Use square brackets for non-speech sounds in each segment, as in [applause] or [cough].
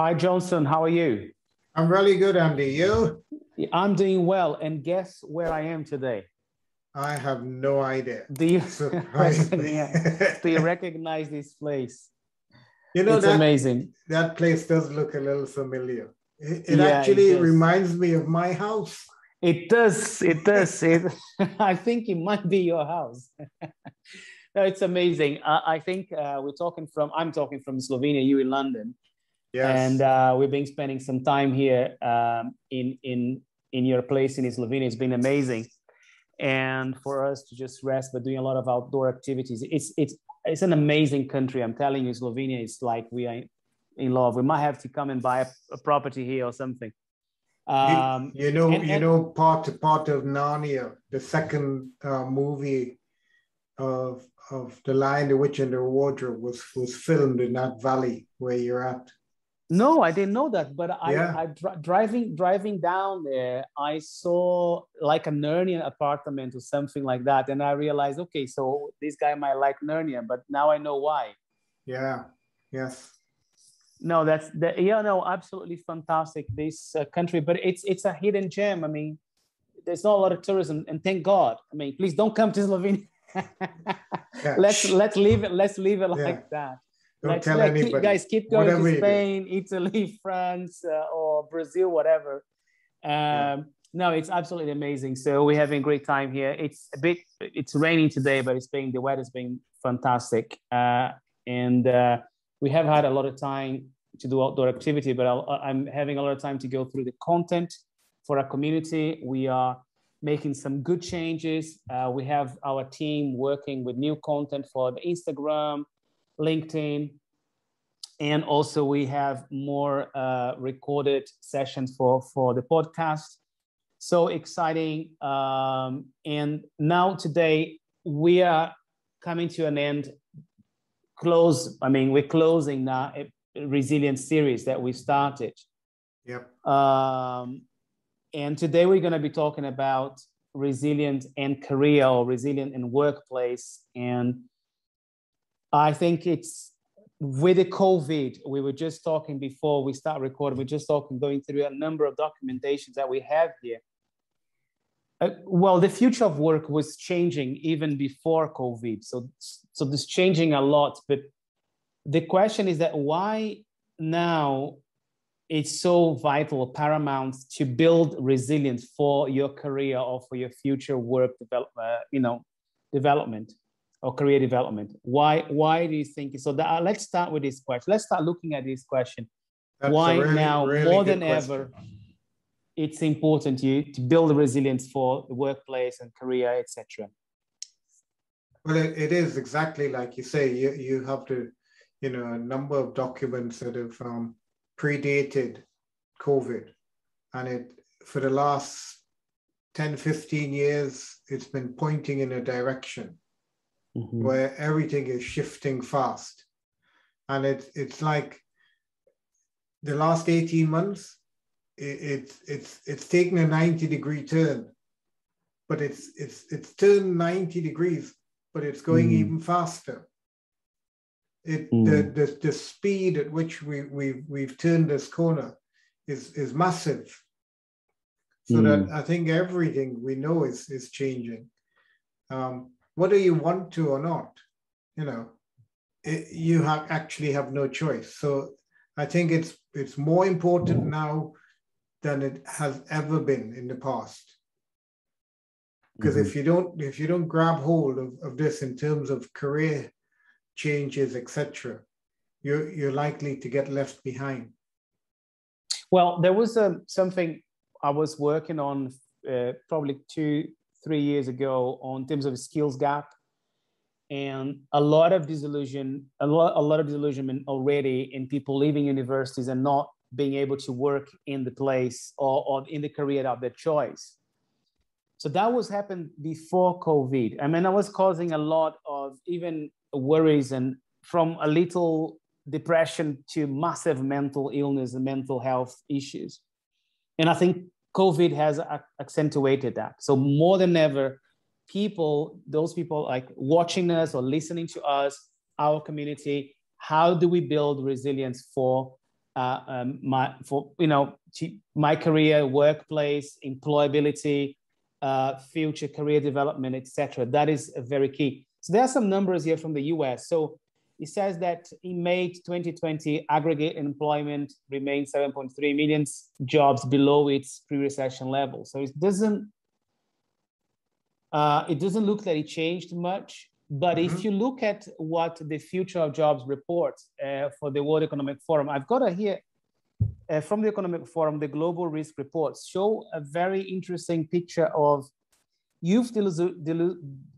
Hi, Johnson. How are you? I'm really good, Andy. You? I'm doing well. And guess where I am today? I have no idea. Do you, [laughs] do you recognize this place? You know, it's that, amazing. That place does look a little familiar. It, it yeah, actually it reminds me of my house. It does. It does. [laughs] it, I think it might be your house. [laughs] no, it's amazing. Uh, I think uh, we're talking from, I'm talking from Slovenia, you in London. Yes. And uh, we've been spending some time here um, in, in, in your place in Slovenia. It's been amazing. And for us to just rest, but doing a lot of outdoor activities. It's, it's, it's an amazing country. I'm telling you, Slovenia is like we are in love. We might have to come and buy a, a property here or something. Um, you, you, know, and, you know, part part of Narnia, the second uh, movie of of the Lion, the Witch, and the Wardrobe was was filmed in that valley where you're at. No, I didn't know that. But I, yeah. I, I driving driving down there, I saw like a Narnia apartment or something like that, and I realized, okay, so this guy might like Narnia, but now I know why. Yeah. Yes. No, that's the yeah, no, absolutely fantastic. This uh, country, but it's it's a hidden gem. I mean, there's not a lot of tourism, and thank God. I mean, please don't come to Slovenia. [laughs] yeah. Let's let's leave it. Let's leave it yeah. like that. Don't tell like, anybody. Keep, guys, keep going Whatever to Spain, Italy, [laughs] France, uh, or Brazil, whatever. Um, yeah. No, it's absolutely amazing. So we're having a great time here. It's a bit, it's raining today, but it's been the weather's been fantastic, uh, and uh, we have had a lot of time to do outdoor activity. But i am having a lot of time to go through the content for our community. We are making some good changes. Uh, we have our team working with new content for the Instagram, LinkedIn. And also we have more uh, recorded sessions for, for the podcast. So exciting. Um, and now today we are coming to an end, close, I mean, we're closing now a resilience series that we started. Yep. Um, and today we're going to be talking about resilient and career or resilient in workplace. And I think it's with the COVID, we were just talking before we start recording, we're just talking, going through a number of documentations that we have here. Uh, well, the future of work was changing even before COVID. So, so this changing a lot. But the question is that why now it's so vital, paramount to build resilience for your career or for your future work develop, uh, you know, development or career development? Why why do you think so? That, uh, let's start with this question. Let's start looking at this question. That's why really, now really more than question. ever it's important to you to build resilience for the workplace and career, etc. Well, it, it is exactly like you say. You you have to, you know, a number of documents that have um, predated COVID, and it for the last 10, 15 years, it's been pointing in a direction mm-hmm. where everything is shifting fast. And it's it's like the last 18 months, it, it's it's it's taken a 90 degree turn, but it's it's it's turned 90 degrees, but it's going mm. even faster. It mm. the, the the speed at which we we we've turned this corner is is massive. So mm. that I think everything we know is is changing. Um, whether you want to or not, you know, it, you have actually have no choice. So I think it's it's more important now than it has ever been in the past. Because mm-hmm. if you don't if you don't grab hold of, of this in terms of career changes, etc., you're you're likely to get left behind. Well, there was um, something I was working on uh, probably two three years ago on terms of skills gap. And a lot of disillusion a lot, a lot of disillusionment already in people leaving universities and not being able to work in the place or, or in the career of their choice. So that was happened before covid. I mean that was causing a lot of even worries and from a little depression to massive mental illness and mental health issues. And i think COVID has accentuated that. So more than ever, people, those people like watching us or listening to us, our community, how do we build resilience for uh, um, my for you know my career, workplace, employability, uh, future career development, etc. That is very key. So there are some numbers here from the U.S. So it says that in May 2020, aggregate employment remained 7.3 million jobs below its pre-recession level. So it doesn't uh, it doesn't look that it changed much. But mm-hmm. if you look at what the Future of Jobs report uh, for the World Economic Forum, I've got a here uh, from the Economic Forum, the Global Risk Reports show a very interesting picture of youth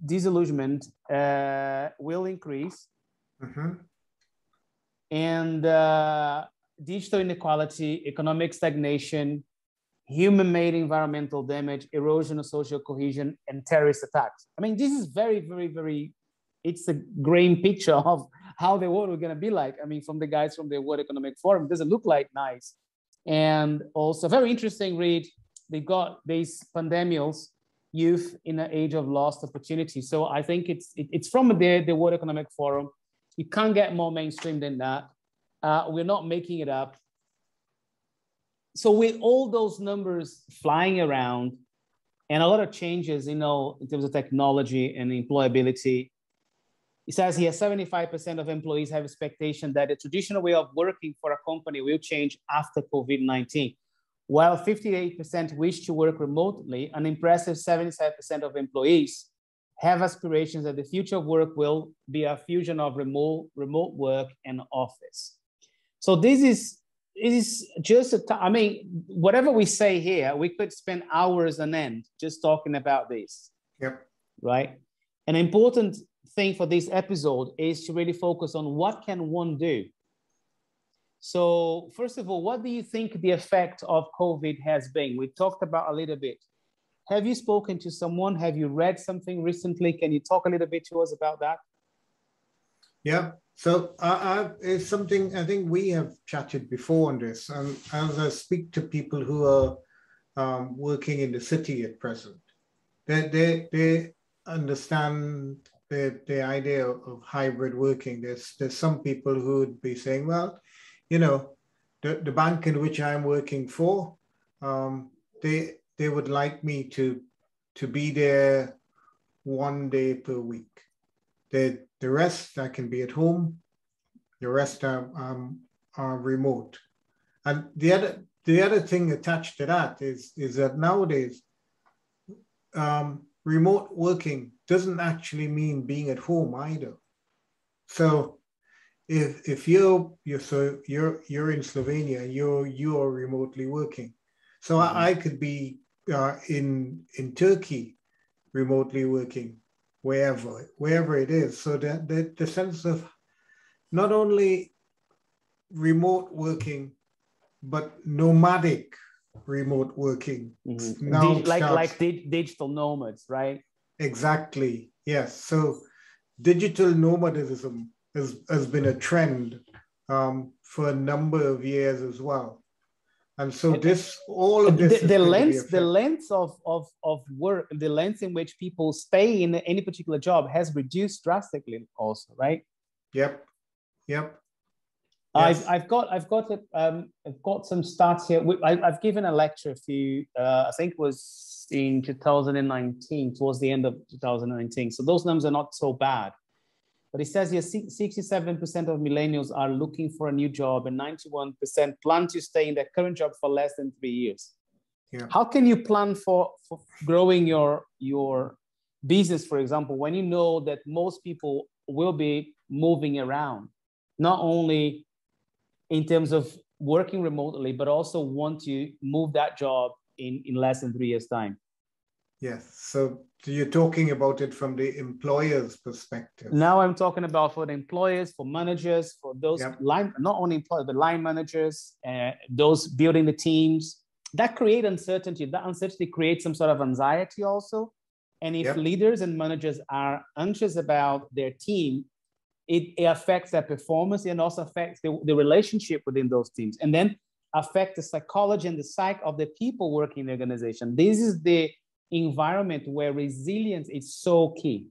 disillusionment uh, will increase mm-hmm. and uh, digital inequality, economic stagnation, human-made environmental damage, erosion of social cohesion, and terrorist attacks. I mean, this is very, very, very, it's a grim picture of how the world is going to be like. I mean, from the guys from the World Economic Forum, doesn't look like nice. And also very interesting read, they got these pandemials, youth in an age of lost opportunity. So I think it's, it, it's from the, the World Economic Forum. You can't get more mainstream than that. Uh, we're not making it up so with all those numbers flying around and a lot of changes, you know, in terms of technology and employability, it says here 75% of employees have expectation that the traditional way of working for a company will change after COVID-19. While 58% wish to work remotely, an impressive 75% of employees have aspirations that the future of work will be a fusion of remote, remote work and office. So this is this is just a I mean, whatever we say here, we could spend hours on end just talking about this. Yep. Right. An important thing for this episode is to really focus on what can one do. So, first of all, what do you think the effect of COVID has been? We talked about a little bit. Have you spoken to someone? Have you read something recently? Can you talk a little bit to us about that? Yeah. So uh, it's something I think we have chatted before on this. And as I speak to people who are um, working in the city at present, they, they, they understand the, the idea of hybrid working. There's, there's some people who would be saying, well, you know, the, the bank in which I'm working for, um, they, they would like me to, to be there one day per week. They, the rest I can be at home. The rest are, um, are remote. And the other the other thing attached to that is is that nowadays um, remote working doesn't actually mean being at home either. So if if you're you're so you're you're in Slovenia, you're you're remotely working. So mm-hmm. I, I, could be uh, in in Turkey remotely working wherever, wherever it is. So that the, the sense of not only remote working, but nomadic remote working. Mm-hmm. Now Dig- like like di- digital nomads, right? Exactly. Yes. So digital nomadism has, has been a trend um, for a number of years as well and so this all of this the, the length the length of, of of work the length in which people stay in any particular job has reduced drastically also right yep yep yes. I've, I've got I've got a, um, I've got some stats here. I, have given a lecture a few uh, I think it was in 2019 towards the end of 2019. So those numbers are not so bad. But it says here 67% of millennials are looking for a new job and 91% plan to stay in their current job for less than three years. Yeah. How can you plan for, for growing your, your business, for example, when you know that most people will be moving around, not only in terms of working remotely, but also want to move that job in, in less than three years' time? Yes. So you're talking about it from the employer's perspective. Now I'm talking about for the employers, for managers, for those yep. line, not only employers, but line managers, uh, those building the teams. That create uncertainty. That uncertainty creates some sort of anxiety also. And if yep. leaders and managers are anxious about their team, it, it affects their performance and also affects the, the relationship within those teams. And then affect the psychology and the psyche of the people working in the organization. This is the environment where resilience is so key.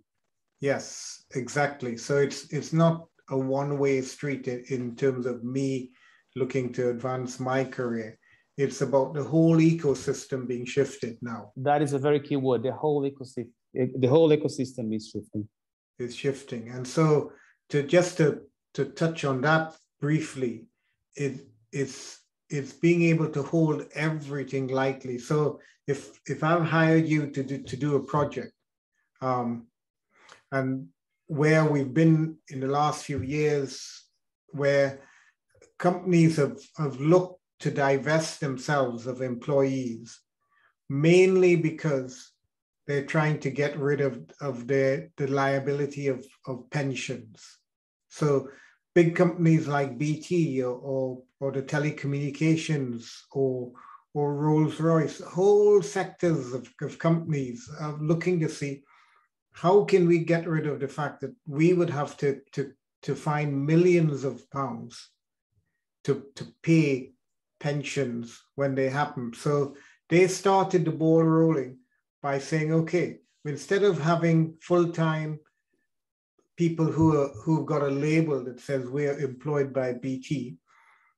Yes, exactly. So it's it's not a one-way street in, in terms of me looking to advance my career. It's about the whole ecosystem being shifted now. That is a very key word. The whole ecosystem, the whole ecosystem is shifting. Is shifting, and so to just to to touch on that briefly, it it's it's being able to hold everything lightly. So if if I've hired you to do to do a project, um, and where we've been in the last few years, where companies have, have looked to divest themselves of employees, mainly because they're trying to get rid of, of the, the liability of, of pensions. So big companies like BT or, or, or the telecommunications or, or Rolls-Royce, whole sectors of, of companies are looking to see how can we get rid of the fact that we would have to, to, to find millions of pounds to, to pay pensions when they happen. So they started the ball rolling by saying, okay, instead of having full-time people who are who've got a label that says we're employed by BT,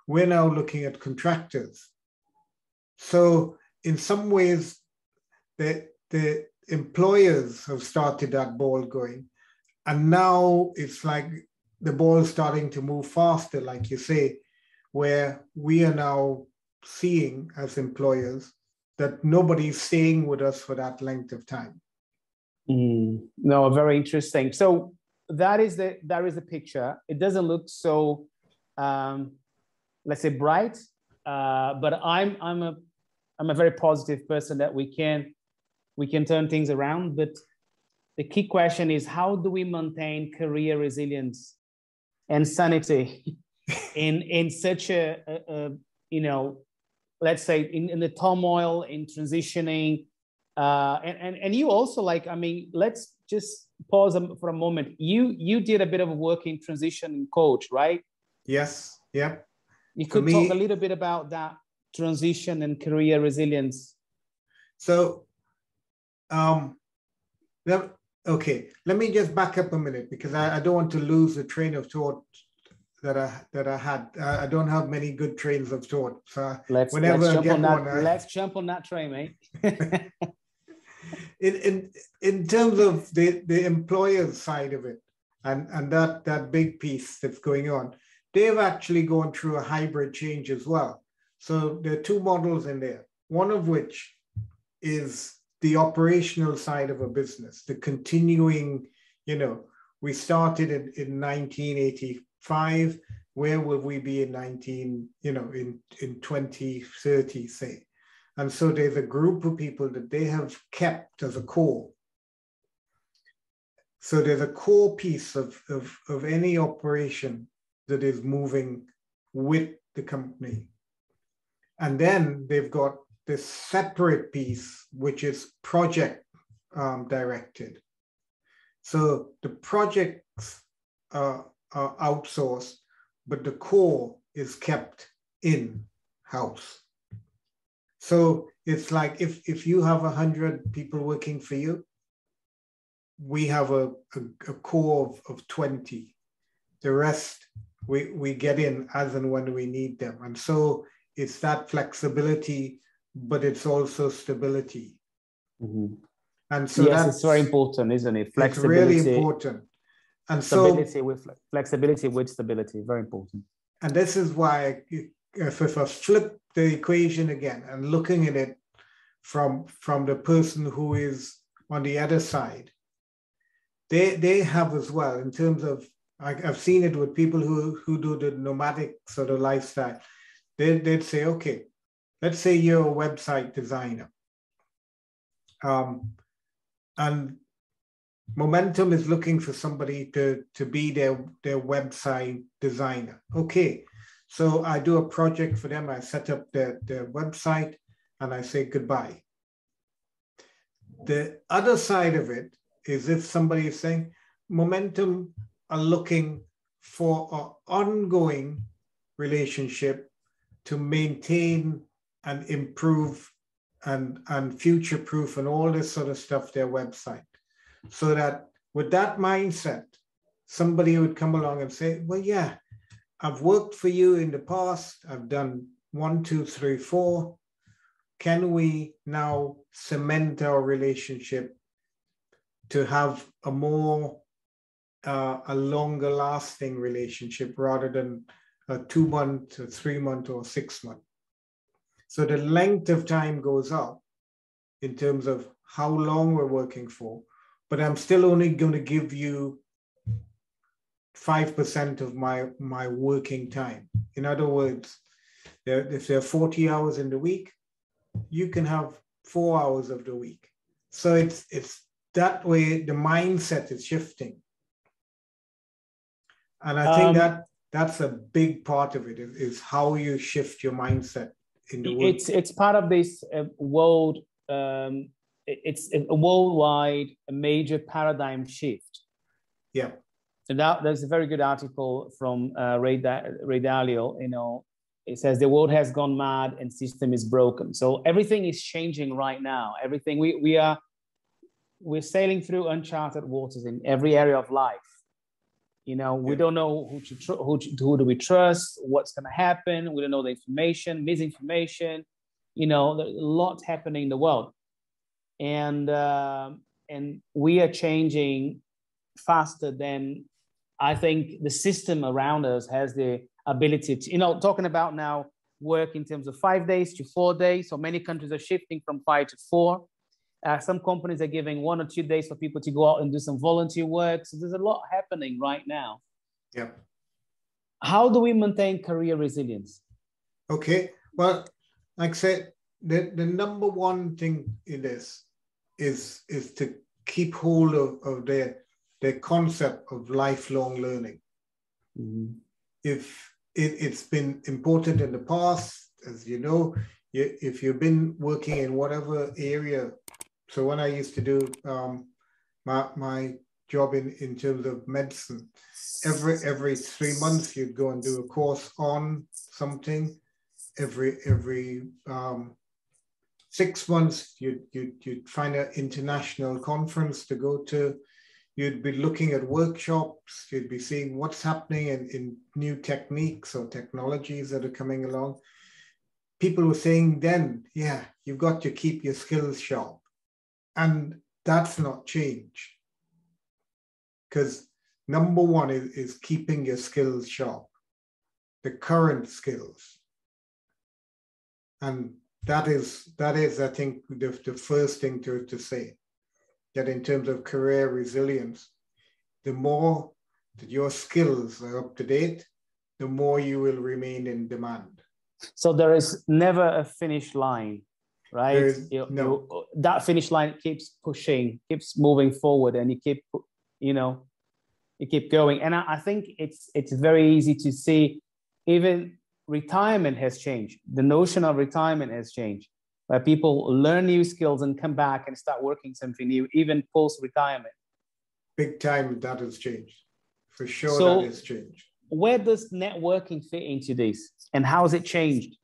we're now looking at contractors. So in some ways, the, the employers have started that ball going. And now it's like the ball is starting to move faster, like you say, where we are now seeing as employers that nobody's staying with us for that length of time. Mm, no, very interesting. So that is the that is the picture. It doesn't look so, um, let's say, bright, uh, but I'm I'm a I'm a very positive person that we can we can turn things around. But the key question is how do we maintain career resilience and sanity [laughs] in in such a, a, a you know let's say in, in the turmoil in transitioning? Uh, and, and and you also like i mean let's just pause for a moment. You you did a bit of work in transition coach right? Yes. Yeah you could me, talk a little bit about that transition and career resilience so um okay let me just back up a minute because I, I don't want to lose the train of thought that I that I had. I don't have many good trains of thought. So let's, whenever let's jump on that, one, let's jump on that train, mate. [laughs] in in in terms of the the employer's side of it, and and that that big piece that's going on, they've actually gone through a hybrid change as well. So there are two models in there. One of which is the operational side of a business, the continuing, you know, we started in, in 1980 five, where will we be in 19, you know, in, in 2030, say? And so there's a group of people that they have kept as a core. So there's a core piece of, of, of any operation that is moving with the company. And then they've got this separate piece, which is project um, directed. So the projects are are outsourced, but the core is kept in house. So it's like if, if you have 100 people working for you, we have a, a, a core of, of 20. The rest we, we get in as and when we need them. And so it's that flexibility, but it's also stability. Mm-hmm. And so yes, it's very important, isn't it? Flexibility. It's really important. And stability so, with flexibility with stability, very important. And this is why, if, if I flip the equation again and looking at it from from the person who is on the other side, they they have as well in terms of I, have seen it with people who who do the nomadic sort of lifestyle. They they'd say, okay, let's say you're a website designer, um, and Momentum is looking for somebody to, to be their, their website designer. Okay, so I do a project for them. I set up their, their website and I say goodbye. The other side of it is if somebody is saying, Momentum are looking for an ongoing relationship to maintain and improve and, and future proof and all this sort of stuff, their website so that with that mindset, somebody would come along and say, well, yeah, I've worked for you in the past. I've done one, two, three, four. Can we now cement our relationship to have a more, uh, a longer lasting relationship rather than a two month, a three month, or six month? So the length of time goes up in terms of how long we're working for, but I'm still only going to give you 5% of my, my working time. In other words, if there are 40 hours in the week, you can have four hours of the week. So it's, it's that way the mindset is shifting. And I think um, that that's a big part of it is, is how you shift your mindset in the world. It's, it's part of this uh, world, um, it's a worldwide a major paradigm shift. Yeah. And that, there's a very good article from uh, Ray, da- Ray Dalio. You know, it says the world has gone mad and system is broken. So everything is changing right now. Everything we we are we're sailing through uncharted waters in every area of life. You know, we yeah. don't know who to tr- who, to, who do we trust, what's going to happen. We don't know the information, misinformation. You know, there's a lot happening in the world, and uh, and we are changing faster than I think the system around us has the ability to, you know, talking about now work in terms of five days to four days. So many countries are shifting from five to four. Uh, some companies are giving one or two days for people to go out and do some volunteer work. So there's a lot happening right now. Yeah. How do we maintain career resilience? Okay. Well, like I said, the, the number one thing in this is is to keep hold of, of their the concept of lifelong learning. Mm-hmm. If it, has been important in the past, as you know, you, if you've been working in whatever area, so when I used to do um, my, my job in, in terms of medicine, every every three months you'd go and do a course on something. Every every um, six months you'd, you'd, you'd find an international conference to go to you'd be looking at workshops, you'd be seeing what's happening in, in new techniques or technologies that are coming along. People were saying then, yeah, you've got to keep your skills sharp. And that's not changed. Because number one is, is keeping your skills sharp, the current skills. And that is, that is I think, the, the first thing to, to say that in terms of career resilience, the more that your skills are up to date, the more you will remain in demand. So there is never a finish line, right? You, no. You, that finish line keeps pushing, keeps moving forward, and you keep, you know, you keep going. And I, I think it's it's very easy to see, even retirement has changed. The notion of retirement has changed where people learn new skills and come back and start working something new, even post retirement. Big time that has changed. For sure, so that has changed. Where does networking fit into this and how has it changed?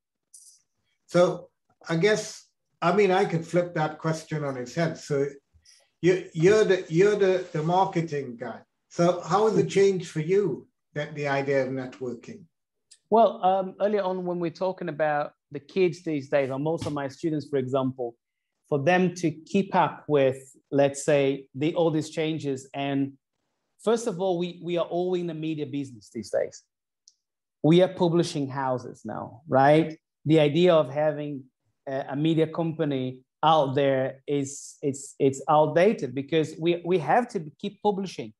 So, I guess, I mean, I could flip that question on its head. So, you, you're the you're the, the marketing guy. So, how has it changed for you that the idea of networking? Well, um, earlier on when we're talking about the kids these days, or most of my students, for example, for them to keep up with, let's say, the all these changes. And first of all, we, we are all in the media business these days. We are publishing houses now, right? The idea of having a, media company out there is it's it's outdated because we, we have to keep publishing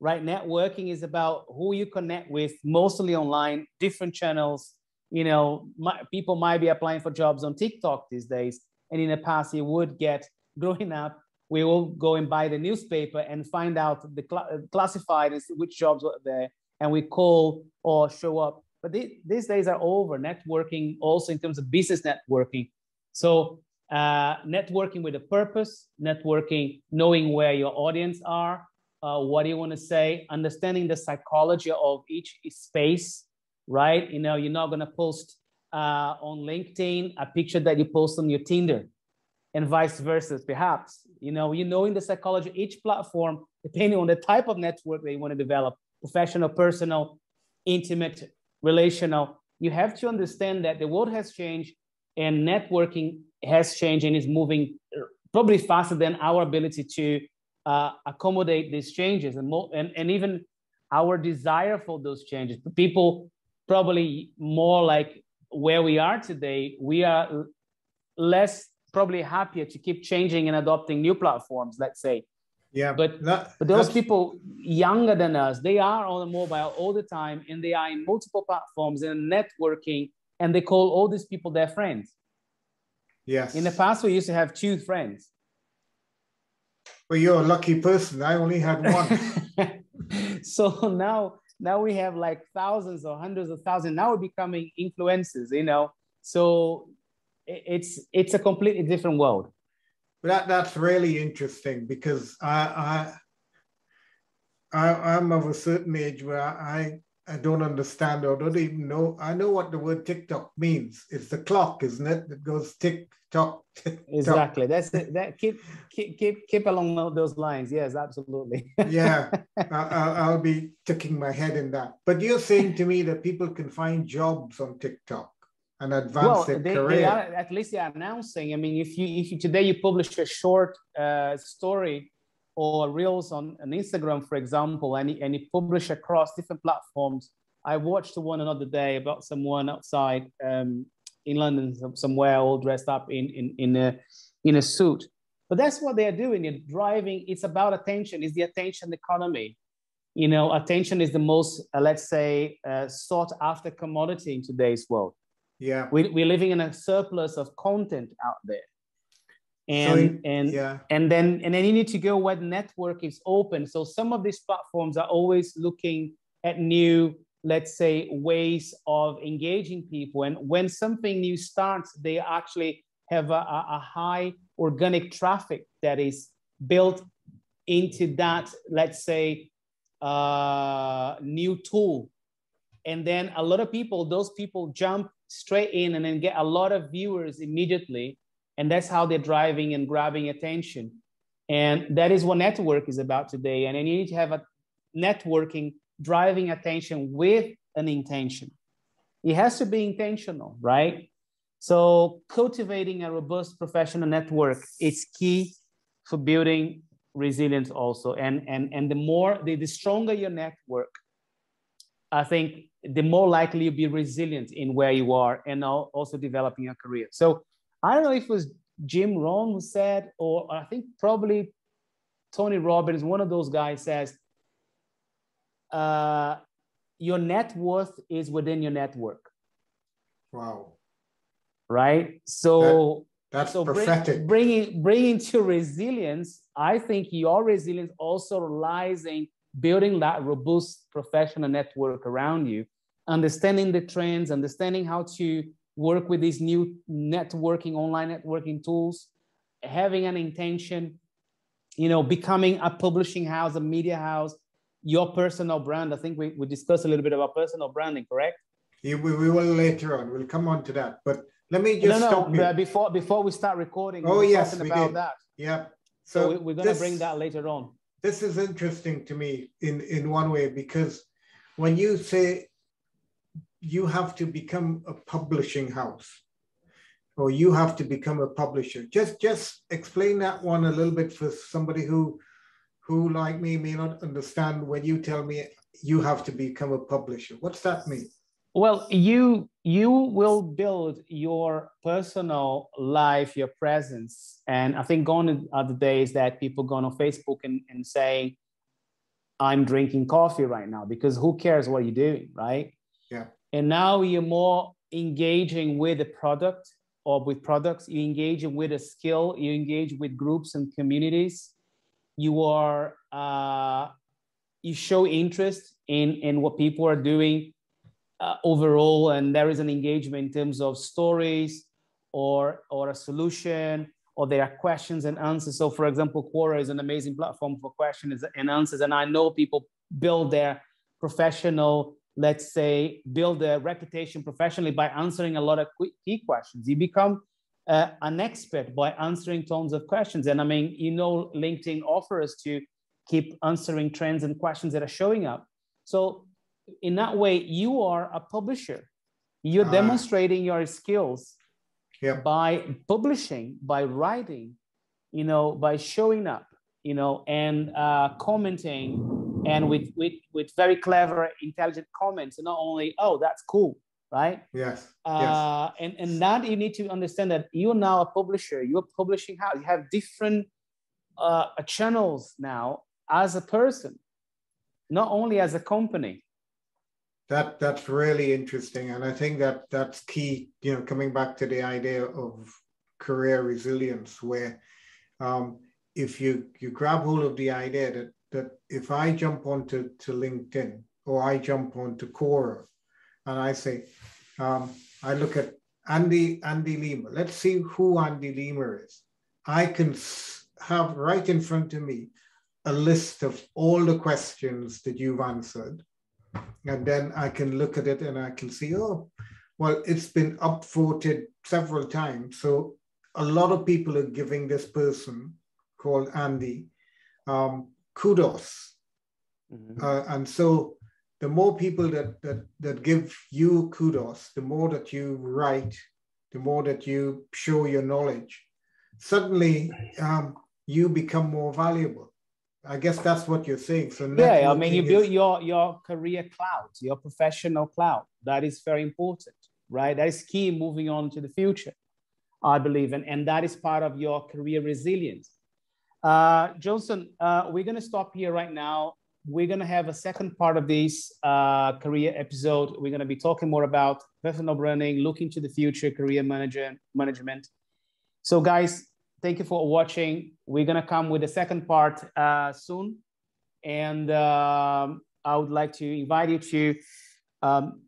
right networking is about who you connect with mostly online different channels you know, my, people might be applying for jobs on TikTok these days. And in the past, you would get [laughs] growing up, we will go and buy the newspaper and find out the cl- classified which jobs were there, and we call or show up. But th- these days are over. Networking, also in terms of business networking. So uh, networking with a purpose, networking, knowing where your audience are, uh, what do you want to say, understanding the psychology of each space right? You know, you're not going to post uh, on LinkedIn a picture that you post on your Tinder and vice versa, perhaps. You know, you know in the psychology, each platform, depending on the type of network that you want to develop, professional, personal, intimate, relational. You have to understand that the world has changed and networking has changed and is moving uh, probably faster than our ability to uh, accommodate these changes and, more, and, and even our desire for those changes. People probably more like where we are today, we are less probably happier to keep changing and adopting new platforms, let's say. Yeah. But, that, but those people younger than us, they are on the mobile all the time and they are in multiple platforms and networking and they call all these people their friends. Yes. In the past, we used to have two friends. Well, you're a lucky person. I only had one. [laughs] so now, now we have like thousands or hundreds of thousands. Now we're becoming influencers, you know. So it's it's a completely different world. That that's really interesting because I I, I I'm of a certain age where I I don't understand or don't even know. I know what the word TikTok means. It's the clock, isn't it? That goes tick tock. Exactly. That's it. That keep keep keep keep along those lines. Yes, absolutely. [laughs] yeah, I, will be ticking my head in that. But you're saying to me that people can find jobs on TikTok and advance well, their they, career. They are, at least they are announcing. I mean, if you if you today you publish a short uh, story or reels on, on Instagram, for example, and, and you publish across different platforms. I watched one another day about someone outside um, in London somewhere, all dressed up in, in, in, a, in a suit. But that's what they're doing. You're driving, it's about attention, it's the attention economy. You know, attention is the most, uh, let's say, uh, sought after commodity in today's world. Yeah. We, we're living in a surplus of content out there and so, and yeah. and then and then you need to go where the network is open so some of these platforms are always looking at new let's say ways of engaging people and when something new starts they actually have a, a high organic traffic that is built into that let's say uh, new tool and then a lot of people those people jump straight in and then get a lot of viewers immediately and that's how they're driving and grabbing attention. And that is what network is about today. And you need to have a networking driving attention with an intention. It has to be intentional, right? So cultivating a robust professional network is key for building resilience also. And, and, and the more, the, the stronger your network, I think the more likely you'll be resilient in where you are and also developing a career. So I don't know if it was Jim Rohn who said, or I think probably Tony Robbins, one of those guys says, uh, your net worth is within your network. Wow. Right. So that, that's so prophetic. Bring, bringing bringing to resilience, I think your resilience also lies in building that robust professional network around you, understanding the trends, understanding how to work with these new networking, online networking tools, having an intention, you know, becoming a publishing house, a media house, your personal brand. I think we, we discussed a little bit about personal branding, correct? Yeah, we, we will later on. We'll come on to that. But let me just no, no, stop you. Before, before we start recording, oh, we yes, we about did. that. Yeah. So, so we're going to bring that later on. This is interesting to me in, in one way because when you say you have to become a publishing house or you have to become a publisher. Just just explain that one a little bit for somebody who who like me may not understand when you tell me you have to become a publisher. What's that mean? Well, you you will build your personal life, your presence. And I think gone are the days that people go on Facebook and, and say, I'm drinking coffee right now because who cares what you're doing, right? Yeah. And now you're more engaging with the product or with products, you engage with a skill, you engage with groups and communities. You are uh, you show interest in in what people are doing uh, overall, and there is an engagement in terms of stories or or a solution or there are questions and answers. So, for example, Quora is an amazing platform for questions and answers, and I know people build their professional let's say, build a reputation professionally by answering a lot of key questions. You become uh, an expert by answering tons of questions. And I mean, you know, LinkedIn offers to keep answering trends and questions that are showing up. So in that way, you are a publisher. You're uh, demonstrating your skills yeah. by publishing, by writing, you know, by showing up, you know, and uh, commenting, and with with with very clever, intelligent comments, and not only, oh, that's cool, right? Yes. Uh, yes. And and that you need to understand that you're now a publisher. You're publishing how you have different uh, channels now as a person, not only as a company. That that's really interesting, and I think that that's key. You know, coming back to the idea of career resilience, where um, if you you grab hold of the idea that that if I jump onto to LinkedIn or I jump onto Quora, and I say, um, I look at Andy Andy Lima. Let's see who Andy Lima is. I can have right in front of me a list of all the questions that you've answered. And then I can look at it and I can see, oh, well, it's been upvoted several times. So a lot of people are giving this person called Andy um, kudos. Mm-hmm. Uh, and so the more people that, that, that give you kudos, the more that you write, the more that you show your knowledge, suddenly um, you become more valuable. I guess that's what you're saying. So yeah, I mean, you build your your career cloud, your professional cloud. That is very important, right? That is key moving on to the future, I believe, and and that is part of your career resilience. Uh, Johnson, uh, we're gonna stop here right now. We're gonna have a second part of this uh, career episode. We're gonna be talking more about personal branding, looking to the future, career manager management. So, guys, thank you for watching. We're gonna come with the second part uh, soon. And um, I would like to invite you to um,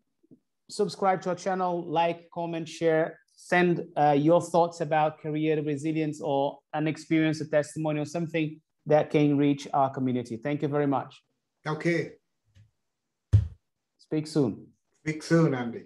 subscribe to our channel, like, comment, share, send uh, your thoughts about career resilience or an experience, a testimony, or something that can reach our community. Thank you very much. Okay. Speak soon. Speak soon, Andy.